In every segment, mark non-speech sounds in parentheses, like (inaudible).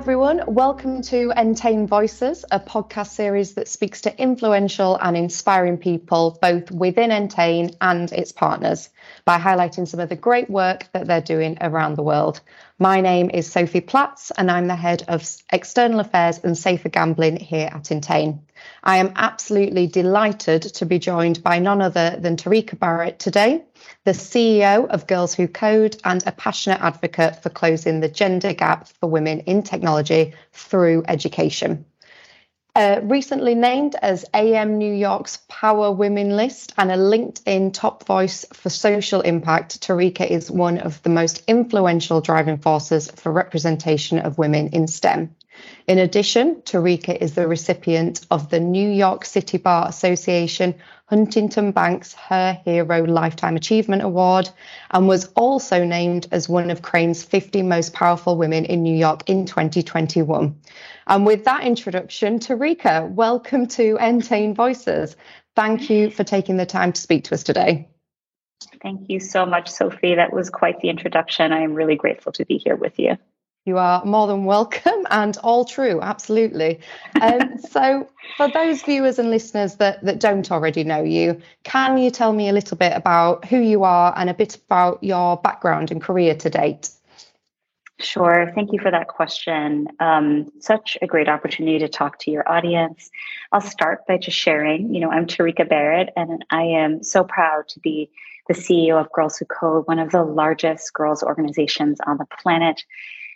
Everyone. Welcome to Entain Voices, a podcast series that speaks to influential and inspiring people both within Entain and its partners by highlighting some of the great work that they're doing around the world. My name is Sophie Platts, and I'm the head of external affairs and safer gambling here at Entain. I am absolutely delighted to be joined by none other than Tarika Barrett today, the CEO of Girls Who Code and a passionate advocate for closing the gender gap for women in technology through education. Uh, recently named as AM New York's Power Women list and a LinkedIn top voice for social impact, Tarika is one of the most influential driving forces for representation of women in STEM. In addition, Tarika is the recipient of the New York City Bar Association Huntington Banks Her Hero Lifetime Achievement Award and was also named as one of Crain's 50 most powerful women in New York in 2021. And with that introduction, Tarika, welcome to Entain Voices. Thank you for taking the time to speak to us today. Thank you so much, Sophie. That was quite the introduction. I am really grateful to be here with you. You are more than welcome (laughs) and all true, absolutely. Um, (laughs) so, for those viewers and listeners that, that don't already know you, can you tell me a little bit about who you are and a bit about your background and career to date? Sure. Thank you for that question. Um, such a great opportunity to talk to your audience. I'll start by just sharing. You know, I'm Tarika Barrett, and I am so proud to be the CEO of Girls Who Code, one of the largest girls organizations on the planet.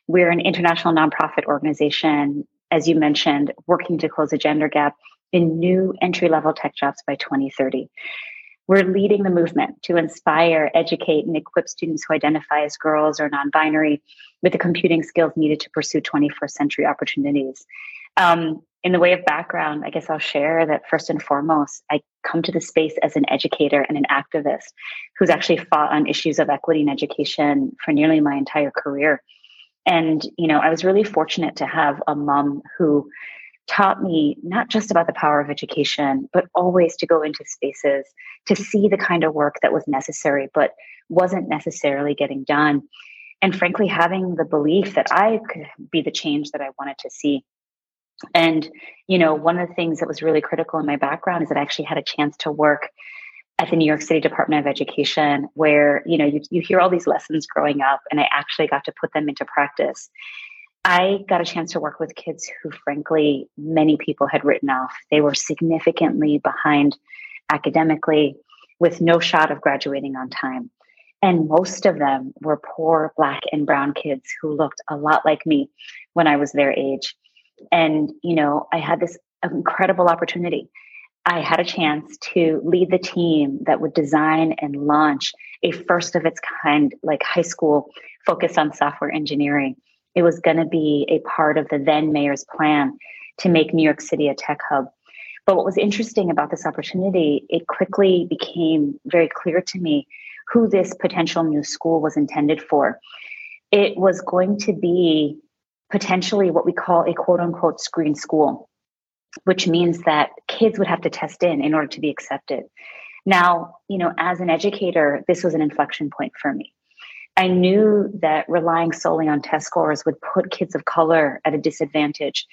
We're an international nonprofit organization, as you mentioned, working to close the gender gap in new entry level tech jobs by 2030. We're leading the movement to inspire, educate, and equip students who identify as girls or non binary with the computing skills needed to pursue 21st century opportunities. Um, in the way of background, I guess I'll share that first and foremost, I come to the space as an educator and an activist who's actually fought on issues of equity in education for nearly my entire career. And, you know, I was really fortunate to have a mom who taught me not just about the power of education, but always to go into spaces to see the kind of work that was necessary, but wasn't necessarily getting done. And frankly, having the belief that I could be the change that I wanted to see. And, you know, one of the things that was really critical in my background is that I actually had a chance to work at the New York City Department of Education, where you know you, you hear all these lessons growing up, and I actually got to put them into practice. I got a chance to work with kids who, frankly, many people had written off. They were significantly behind academically, with no shot of graduating on time. And most of them were poor Black and Brown kids who looked a lot like me when I was their age. And, you know, I had this incredible opportunity I had a chance to lead the team that would design and launch a first of its kind, like high school focused on software engineering. It was going to be a part of the then mayor's plan to make New York City a tech hub. But what was interesting about this opportunity, it quickly became very clear to me who this potential new school was intended for. It was going to be potentially what we call a quote unquote screen school which means that kids would have to test in in order to be accepted. Now, you know, as an educator, this was an inflection point for me. I knew that relying solely on test scores would put kids of color at a disadvantage.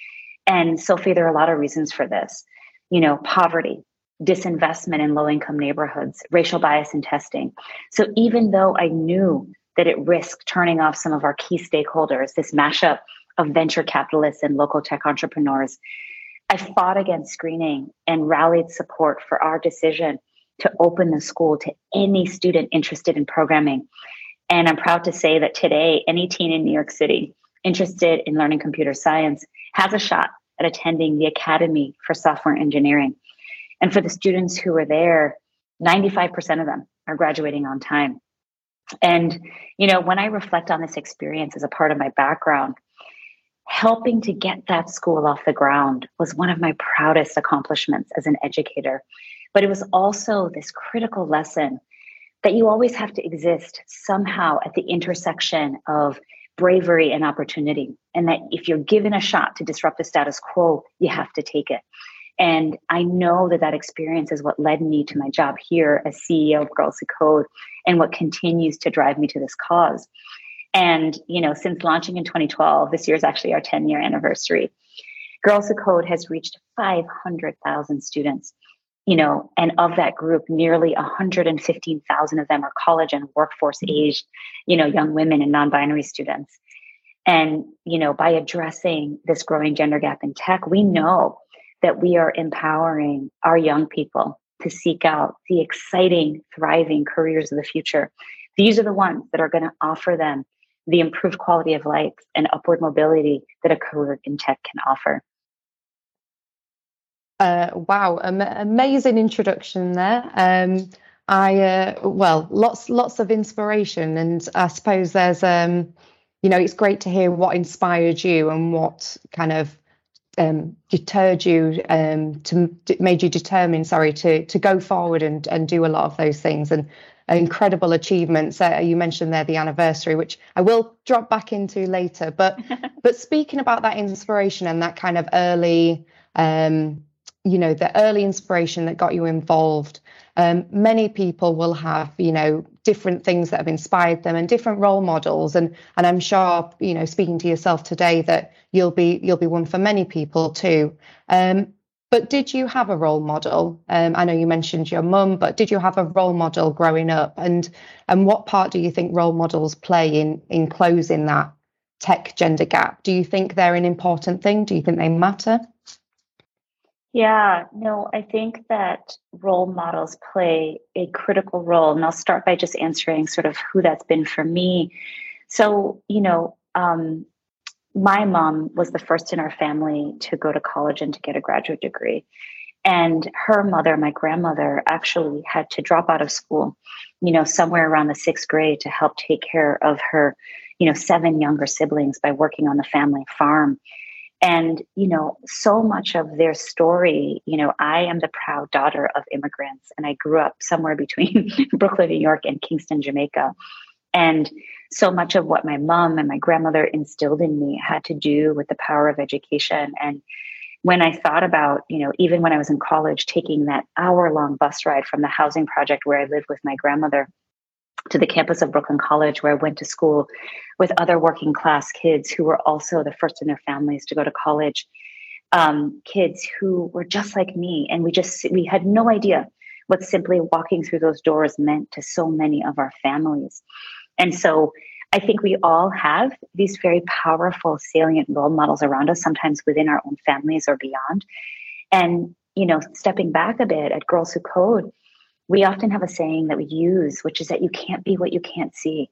And Sophie, there are a lot of reasons for this. You know, poverty, disinvestment in low income neighborhoods, racial bias in testing. So even though I knew that it risked turning off some of our key stakeholders, this mashup of venture capitalists and local tech entrepreneurs, I fought against screening and rallied support for our decision to open the school to any student interested in programming. And I'm proud to say that today, any teen in New York City interested in learning computer science has a shot at attending the Academy for Software Engineering. And for the students who are there, 95% of them are graduating on time. And, you know, when I reflect on this experience as a part of my background, helping to get that school off the ground was one of my proudest accomplishments as an educator. But it was also this critical lesson that you always have to exist somehow at the intersection of bravery and opportunity. And that if you're given a shot to disrupt the status quo, you have to take it. And I know that that experience is what led me to my job here as CEO of Girls Who Code and what continues to drive me to this cause. And, you know, since launching in 2012, this year is actually our 10 year anniversary. Girls Who Code has reached 500,000 students, you know, and of that group, nearly 115,000 of them are college and workforce aged, you know, young women and non binary students. And, you know, by addressing this growing gender gap in tech, we know that we are empowering our young people to seek out the exciting, thriving careers of the future. These are the ones that are going to offer them the improved quality of life and upward mobility that a career in tech can offer. Uh, wow, am- amazing introduction there. Um, I uh, well, lots lots of inspiration, and I suppose there's um, you know, it's great to hear what inspired you and what kind of um, deterred you um, to made you determined sorry to to go forward and and do a lot of those things. And incredible achievements. Uh, you mentioned there the anniversary which i will drop back into later. But (laughs) but speaking about that inspiration and that kind of early um, you know the early inspiration that got you involved. Um, many people will have you know different things that have inspired them and different role models. And and i'm sure you know speaking to yourself today that you'll be you'll be one for many people too. Um, but did you have a role model? Um, i know you mentioned your mum but did you have a role model growing up? And and what part do you think role models play in in closing that tech gender gap? Do you think they're an important thing? Do you think they matter yeah, no, I think that role models play a critical role. And I'll start by just answering sort of who that's been for me. So, you know, um, my mom was the first in our family to go to college and to get a graduate degree. And her mother, my grandmother, actually had to drop out of school, you know, somewhere around the sixth grade to help take care of her, you know, seven younger siblings by working on the family farm and you know so much of their story you know i am the proud daughter of immigrants and i grew up somewhere (laughs) between brooklyn new york and kingston jamaica. And so much of what my mom and my grandmother instilled in me had to do with the power of education. And when i thought about you know even when i was in college taking that hour long bus ride from the housing project where i lived with my grandmother to the campus of Brooklyn College, where I went to school with other working class kids who were also the first in their families to go to college. Um, kids who were just like me, and we just we had no idea what simply walking through those doors meant to so many of our families. And so I think we all have these very powerful, salient role models around us, sometimes within our own families or beyond. And, you know, stepping back a bit at Girls Who Code, we often have a saying that we use, which is that you can't be what you can't see.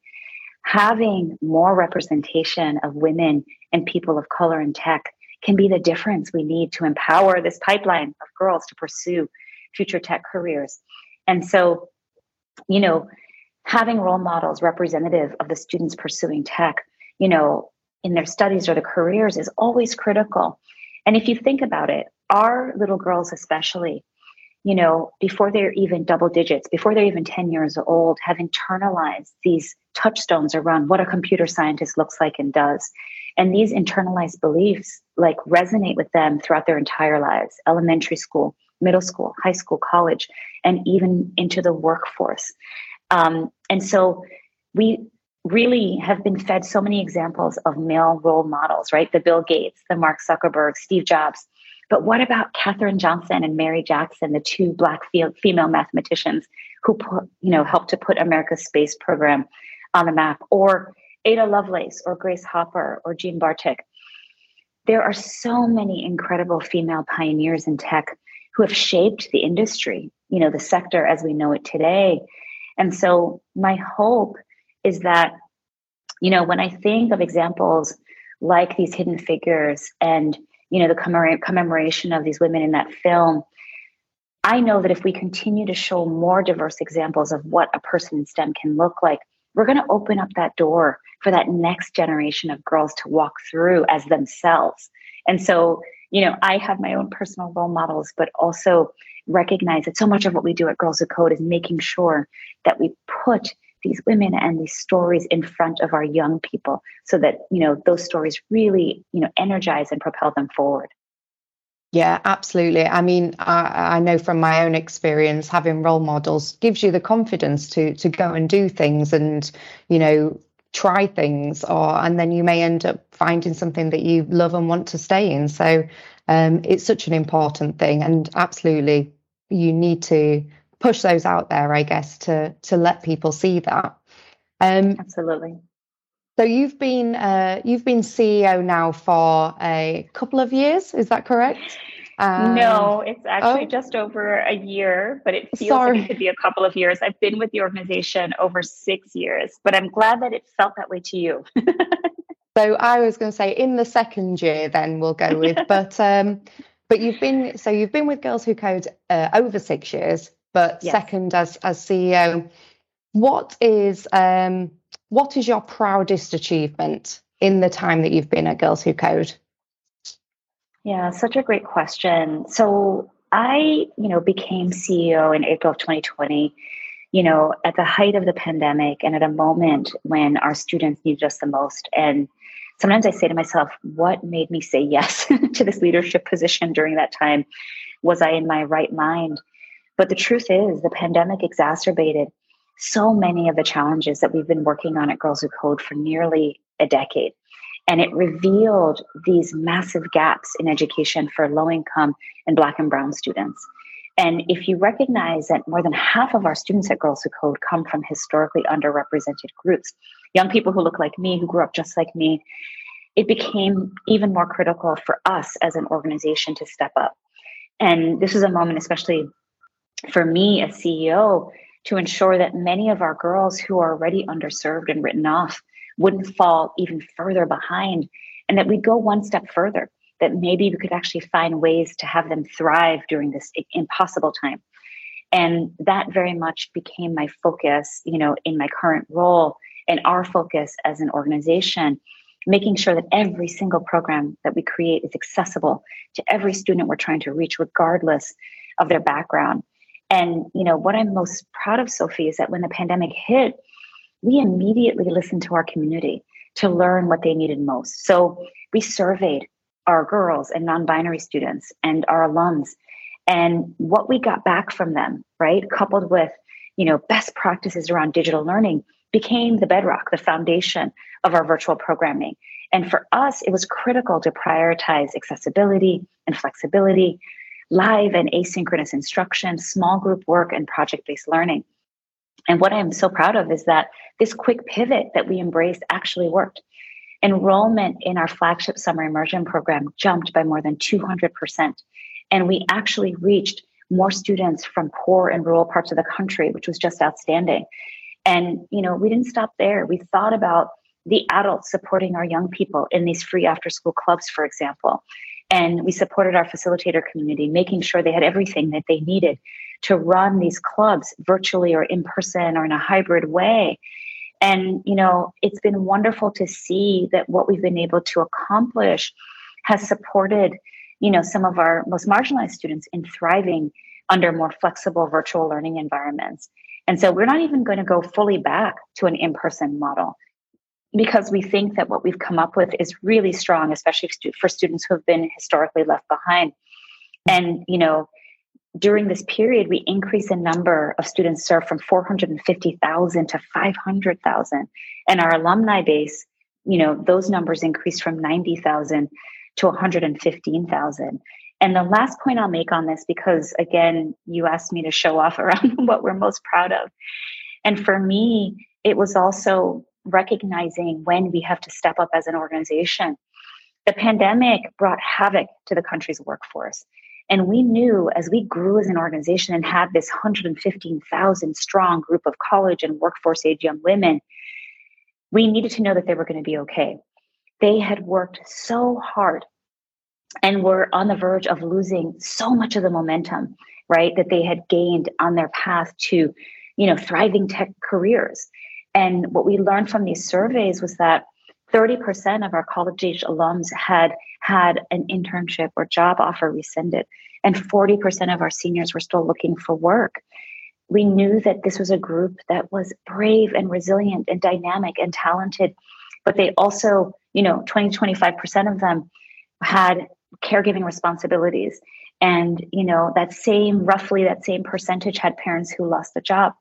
Having more representation of women and people of color in tech can be the difference we need to empower this pipeline of girls to pursue future tech careers. And so, you know, having role models representative of the students pursuing tech, you know, in their studies or their careers is always critical. And if you think about it, our little girls, especially, you know, before they're even double digits, before they're even 10 years old, have internalized these touchstones around what a computer scientist looks like and does. And these internalized beliefs like resonate with them throughout their entire lives, elementary school, middle school, high school, college, and even into the workforce. Um, and so we really have been fed so many examples of male role models, right? The Bill Gates, the Mark Zuckerberg, Steve Jobs, but what about Katherine Johnson and Mary Jackson, the two Black female mathematicians who put, you know, helped to put America's space program on the map, or Ada Lovelace, or Grace Hopper, or Jean Bartik? There are so many incredible female pioneers in tech who have shaped the industry, you know, the sector as we know it today. And so my hope is that, you know, when I think of examples like these hidden figures and you know, the commemoration of these women in that film, I know that if we continue to show more diverse examples of what a person in STEM can look like, we're going to open up that door for that next generation of girls to walk through as themselves. And so, you know, I have my own personal role models, but also recognize that so much of what we do at Girls Who Code is making sure that we put these women and these stories in front of our young people so that you know those stories really you know energize and propel them forward. Yeah absolutely. I mean I, I know from my own experience having role models gives you the confidence to to go and do things and you know try things or and then you may end up finding something that you love and want to stay in. So um, it's such an important thing and absolutely you need to push those out there i guess to to let people see that um, absolutely so you've been uh, you've been ceo now for a couple of years is that correct um, no, it's actually oh, just over a year, but it feels sorry. like it could be a couple of years. I've been with the organization over six years, but I'm glad that it felt that way to you. (laughs) so I was going to say in the second year, then we'll go with, (laughs) but um, but you've been so you've been with Girls Who Code uh, over six years, but yes. second as as CEO. What is um, what is your proudest achievement in the time that you've been at Girls Who Code? Yeah, such a great question. So I, you know, became CEO in April of 2020, you know, at the height of the pandemic and at a moment when our students needed us the most. And sometimes I say to myself, what made me say yes (laughs) to this leadership position during that time? Was I in my right mind? But the truth is, the pandemic exacerbated so many of the challenges that we've been working on at Girls Who Code for nearly a decade. And it revealed these massive gaps in education for low income and Black and Brown students. And if you recognize that more than half of our students at Girls Who Code come from historically underrepresented groups, young people who look like me, who grew up just like me, it became even more critical for us as an organization to step up. And this is a moment, especially for me as CEO, to ensure that many of our girls who are already underserved and written off wouldn't fall even further behind and that we'd go one step further that maybe we could actually find ways to have them thrive during this impossible time. And that very much became my focus you know in my current role and our focus as an organization making sure that every single program that we create is accessible to every student we're trying to reach regardless of their background and you know what i'm most proud of sophie is that when the pandemic hit we immediately listened to our community to learn what they needed most. So we surveyed our girls and non binary students and our alums. And what we got back from them, right, coupled with you know best practices around digital learning became the bedrock the foundation of our virtual programming and for us it was critical to prioritize accessibility and flexibility live and asynchronous instruction small group work and project based learning and what I'm so proud of is that this quick pivot that we embraced actually worked. Enrollment in our flagship summer immersion program jumped by more than 200%. And we actually reached more students from poor and rural parts of the country, which was just outstanding. And, you know, we didn't stop there. We thought about the adults supporting our young people in these free after school clubs, for example. And we supported our facilitator community, making sure they had everything that they needed to run these clubs virtually or in person or in a hybrid way. And, you know, it's been wonderful to see that what we've been able to accomplish has supported, you know, some of our most marginalized students in thriving under more flexible virtual learning environments. And so we're not even going to go fully back to an in person model because we think that what we've come up with is really strong, especially for students who have been historically left behind. And, you know, during this period, we increase the number of students served from 450,000 to 500,000. And our alumni base, you know, those numbers increased from 90,000 to 115,000. And the last point I'll make on this, because again, you asked me to show off (laughs) around what we're most proud of. And for me, it was also recognizing when we have to step up as an organization. The pandemic brought havoc to the country's workforce. And we knew as we grew as an organization and had this 115,000 strong group of college and workforce age young women, we needed to know that they were going to be okay. They had worked so hard and were on the verge of losing so much of the momentum, right, that they had gained on their path to, you know, thriving tech careers. And what we learned from these surveys was that 30% of our college age alums had had an internship or job offer rescinded, and 40% of our seniors were still looking for work. We knew that this was a group that was brave and resilient and dynamic and talented, but they also, you know, 20, 25% of them had caregiving responsibilities. And, you know, that same, roughly that same percentage had parents who lost the job.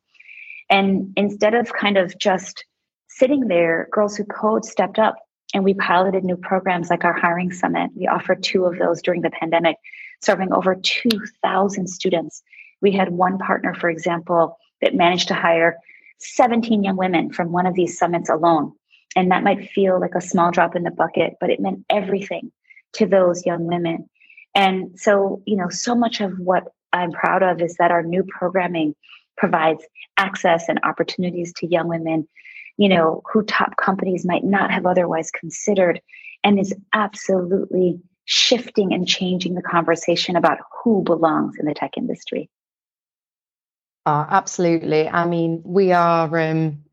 And instead of kind of just sitting there, Girls Who Code stepped up and we piloted new programs like our hiring summit. We offered two of those during the pandemic, serving over 2,000 students. We had one partner, for example, that managed to hire 17 young women from one of these summits alone. And that might feel like a small drop in the bucket, but it meant everything to those young women. And so, you know, so much of what I'm proud of is that our new programming provides access and opportunities to young women, you know, who top companies might not have otherwise considered, and is absolutely shifting and changing the conversation about who belongs in the tech industry. Oh, absolutely. I mean, we are um,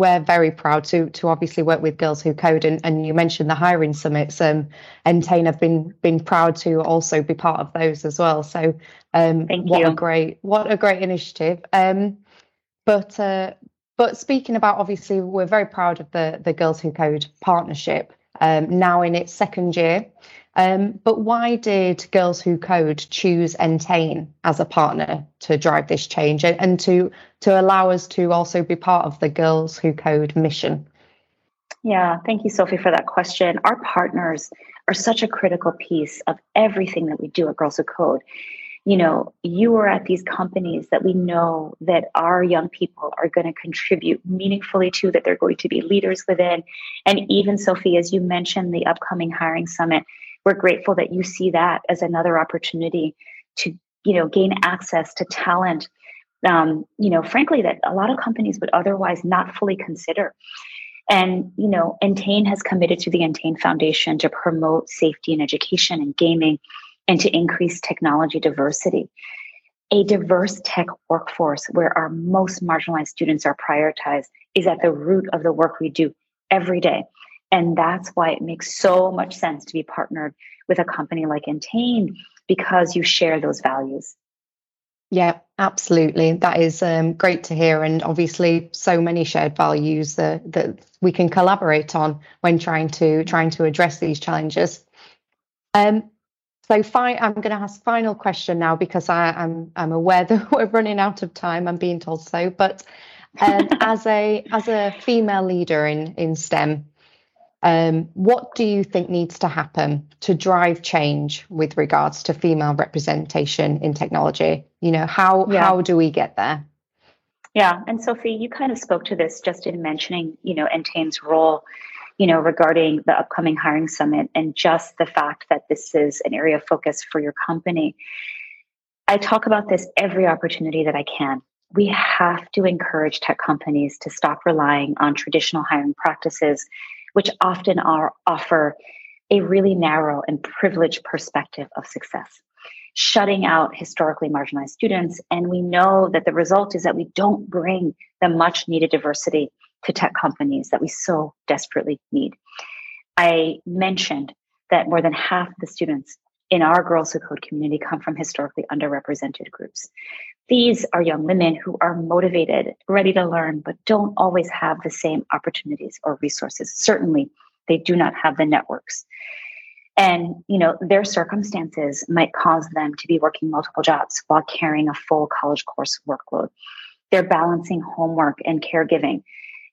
we're very proud to to obviously work with Girls Who Code, and, and you mentioned the hiring summits. Um, Entain have been been proud to also be part of those as well. So, um, what a great what a great initiative. Um, but uh, but speaking about obviously, we're very proud of the the Girls Who Code partnership. Um, now in its second year, um, but why did Girls Who Code choose Entain as a partner to drive this change and, and to to allow us to also be part of the Girls Who Code mission? Yeah, thank you, Sophie, for that question. Our partners are such a critical piece of everything that we do at Girls Who Code. You know, you are at these companies that we know that our young people are going to contribute meaningfully to, that they're going to be leaders within. And even, Sophie, as you mentioned, the upcoming hiring summit, we're grateful that you see that as another opportunity to you know gain access to talent um, you know frankly that a lot of companies would otherwise not fully consider. And you know entain has committed to the entain foundation to promote safety and education and gaming and to increase technology diversity. A diverse tech workforce where our most marginalized students are prioritized is at the root of the work we do every day and that's why it makes so much sense to be partnered with a company like Entain because you share those values. Yeah, absolutely. That is um, great to hear. And obviously, so many shared values that, that we can collaborate on when trying to trying to address these challenges. Um, so fi- I'm going to ask final question now because I, am I'm, I'm aware (laughs) that we're running out of time. I'm being told so. But um, (laughs) as a as a female leader in in STEM, um, what do you think needs to happen to drive change with regards to female representation in technology? You know, how yeah. how do we get there? Yeah, and Sophie, you kind of spoke to this just in mentioning, you know, Entain's role, you know, regarding the upcoming hiring summit and just the fact that this is an area of focus for your company. I talk about this every opportunity that I can. We have to encourage tech companies to stop relying on traditional hiring practices which often are, offer a really narrow and privileged perspective of success, shutting out historically marginalized students. And we know that the result is that we don't bring the much needed diversity to tech companies that we so desperately need. I mentioned that more than half the students in our Girls Who Code community come from historically underrepresented groups. These are young women who are motivated, ready to learn, but don't always have the same opportunities or resources. Certainly, they do not have the networks. And you know, their circumstances might cause them to be working multiple jobs while carrying a full college course workload. They're balancing homework and caregiving,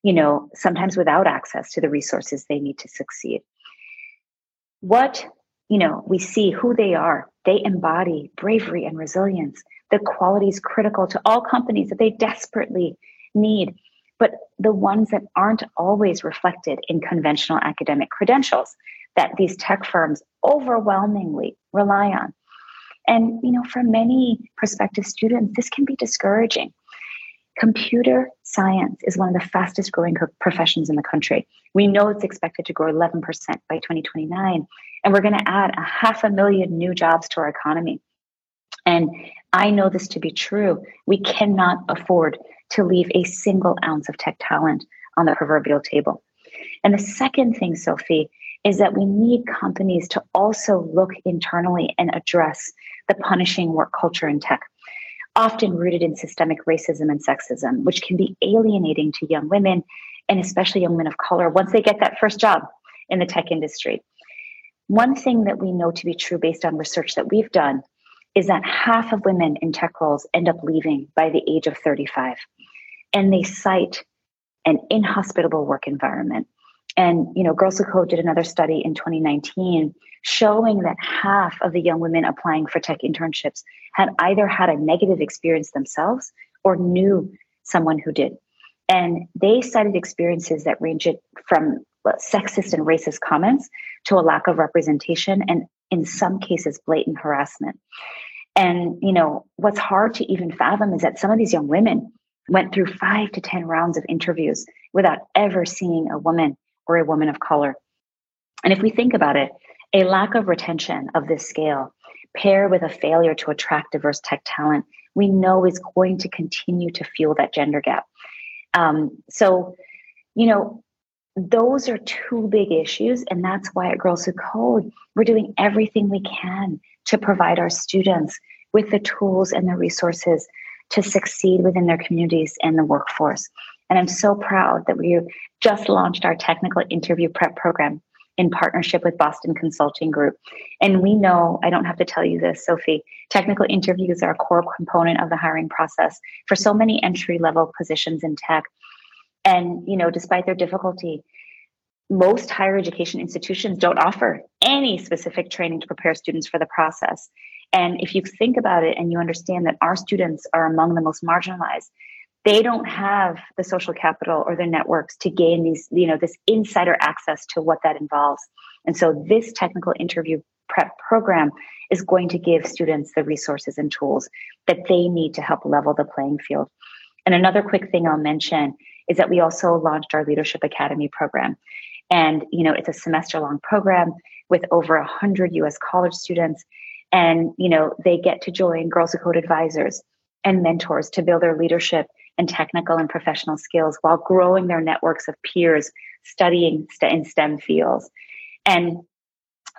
you know, sometimes without access to the resources they need to succeed. What, you know, we see who they are. They embody bravery and resilience the qualities critical to all companies that they desperately need, but the ones that aren't always reflected in conventional academic credentials that these tech firms overwhelmingly rely on. And you know, for many prospective students, this can be discouraging. Computer science is one of the fastest growing professions in the country. We know it's expected to grow 11% by 2029, and we're going to add a half a million new jobs to our economy. And I know this to be true. We cannot afford to leave a single ounce of tech talent on the proverbial table. And the second thing, Sophie, is that we need companies to also look internally and address the punishing work culture in tech, often rooted in systemic racism and sexism, which can be alienating to young women and especially young women of color once they get that first job in the tech industry. One thing that we know to be true based on research that we've done is that half of women in tech roles end up leaving by the age of 35. And they cite an inhospitable work environment. And you know, Girls Who Code did another study in 2019 showing that half of the young women applying for tech internships had either had a negative experience themselves or knew someone who did. And they cited experiences that ranged from sexist and racist comments to a lack of representation and in some cases blatant harassment. And you know, what's hard to even fathom is that some of these young women went through 5 to 10 rounds of interviews without ever seeing a woman or a woman of color. And if we think about it, a lack of retention of this scale paired with a failure to attract diverse tech talent, we know is going to continue to fuel that gender gap. Um, so, you know, those are two big issues. And that's why at Girls Who Code, we're doing everything we can to provide our students with the tools and the resources to succeed within their communities and the workforce. And I'm so proud that we just launched our technical interview prep program in partnership with Boston Consulting Group. And we know, I don't have to tell you this, Sophie, technical interviews are a core component of the hiring process for so many entry level positions in tech. And, you know, despite their difficulty, most higher education institutions don't offer any specific training to prepare students for the process. And if you think about it and you understand that our students are among the most marginalized, they don't have the social capital or the networks to gain these, you know, this insider access to what that involves. And so this technical interview prep program is going to give students the resources and tools that they need to help level the playing field. And another quick thing I'll mention is that we also launched our Leadership Academy program. And, you know, it's a semester long program with over 100 US college students. And, you know, they get to join Girls Who Code advisors and mentors to build their leadership and technical and professional skills while growing their networks of peers studying in STEM fields. And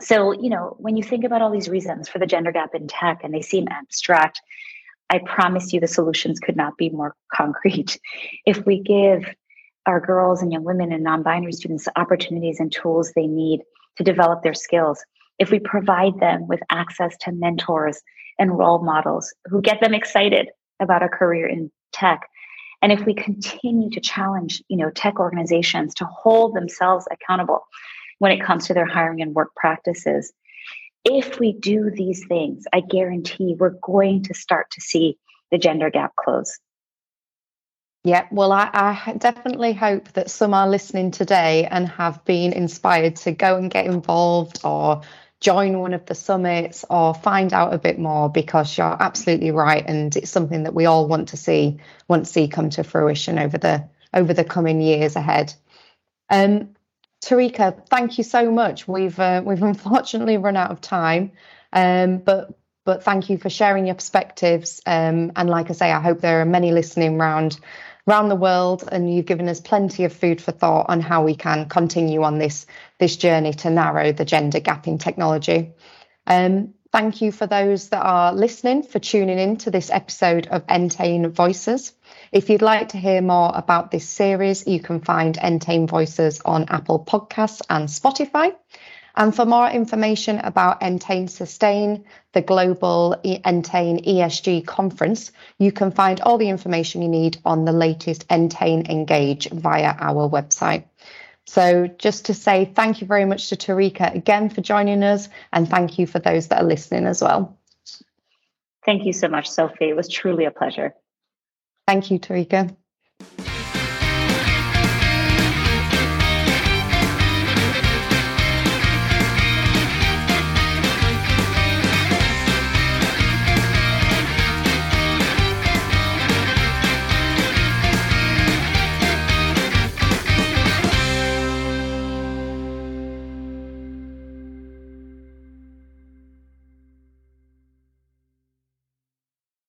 so, you know, when you think about all these reasons for the gender gap in tech and they seem abstract, I promise you the solutions could not be more concrete. (laughs) If we give our girls and young women and non binary students the opportunities and tools they need to develop their skills, if we provide them with access to mentors and role models who get them excited about a career in tech, and if we continue to challenge, you know, tech organizations to hold themselves accountable when it comes to their hiring and work practices, if we do these things, I guarantee we're going to start to see the gender gap close. Yeah, well, I, I, definitely hope that some are listening today and have been inspired to go and get involved or join one of the summits or find out a bit more because you're absolutely right and it's something that we all want to see want to see come to fruition over the over the coming years ahead um Tarika, thank you so much. We've uh, we've (laughs) unfortunately run out of time, um, but but thank you for sharing your perspectives. Um, and like I say, I hope there are many listening round around the world and you've given us plenty of food for thought on how we can continue on this this journey to narrow the gender gap in technology. Um, thank you for those that are listening for tuning in to this episode of Entain Voices. If you'd like to hear more about this series, you can find Entain Voices on Apple Podcasts and Spotify. And for more information about Entain Sustain, the global Entain ESG conference, you can find all the information you need on the latest Entain Engage via our website. So, just to say thank you very much to Tarika again for joining us, and thank you for those that are listening as well. Thank you so much, Sophie. It was truly a pleasure. Thank you, Tarika.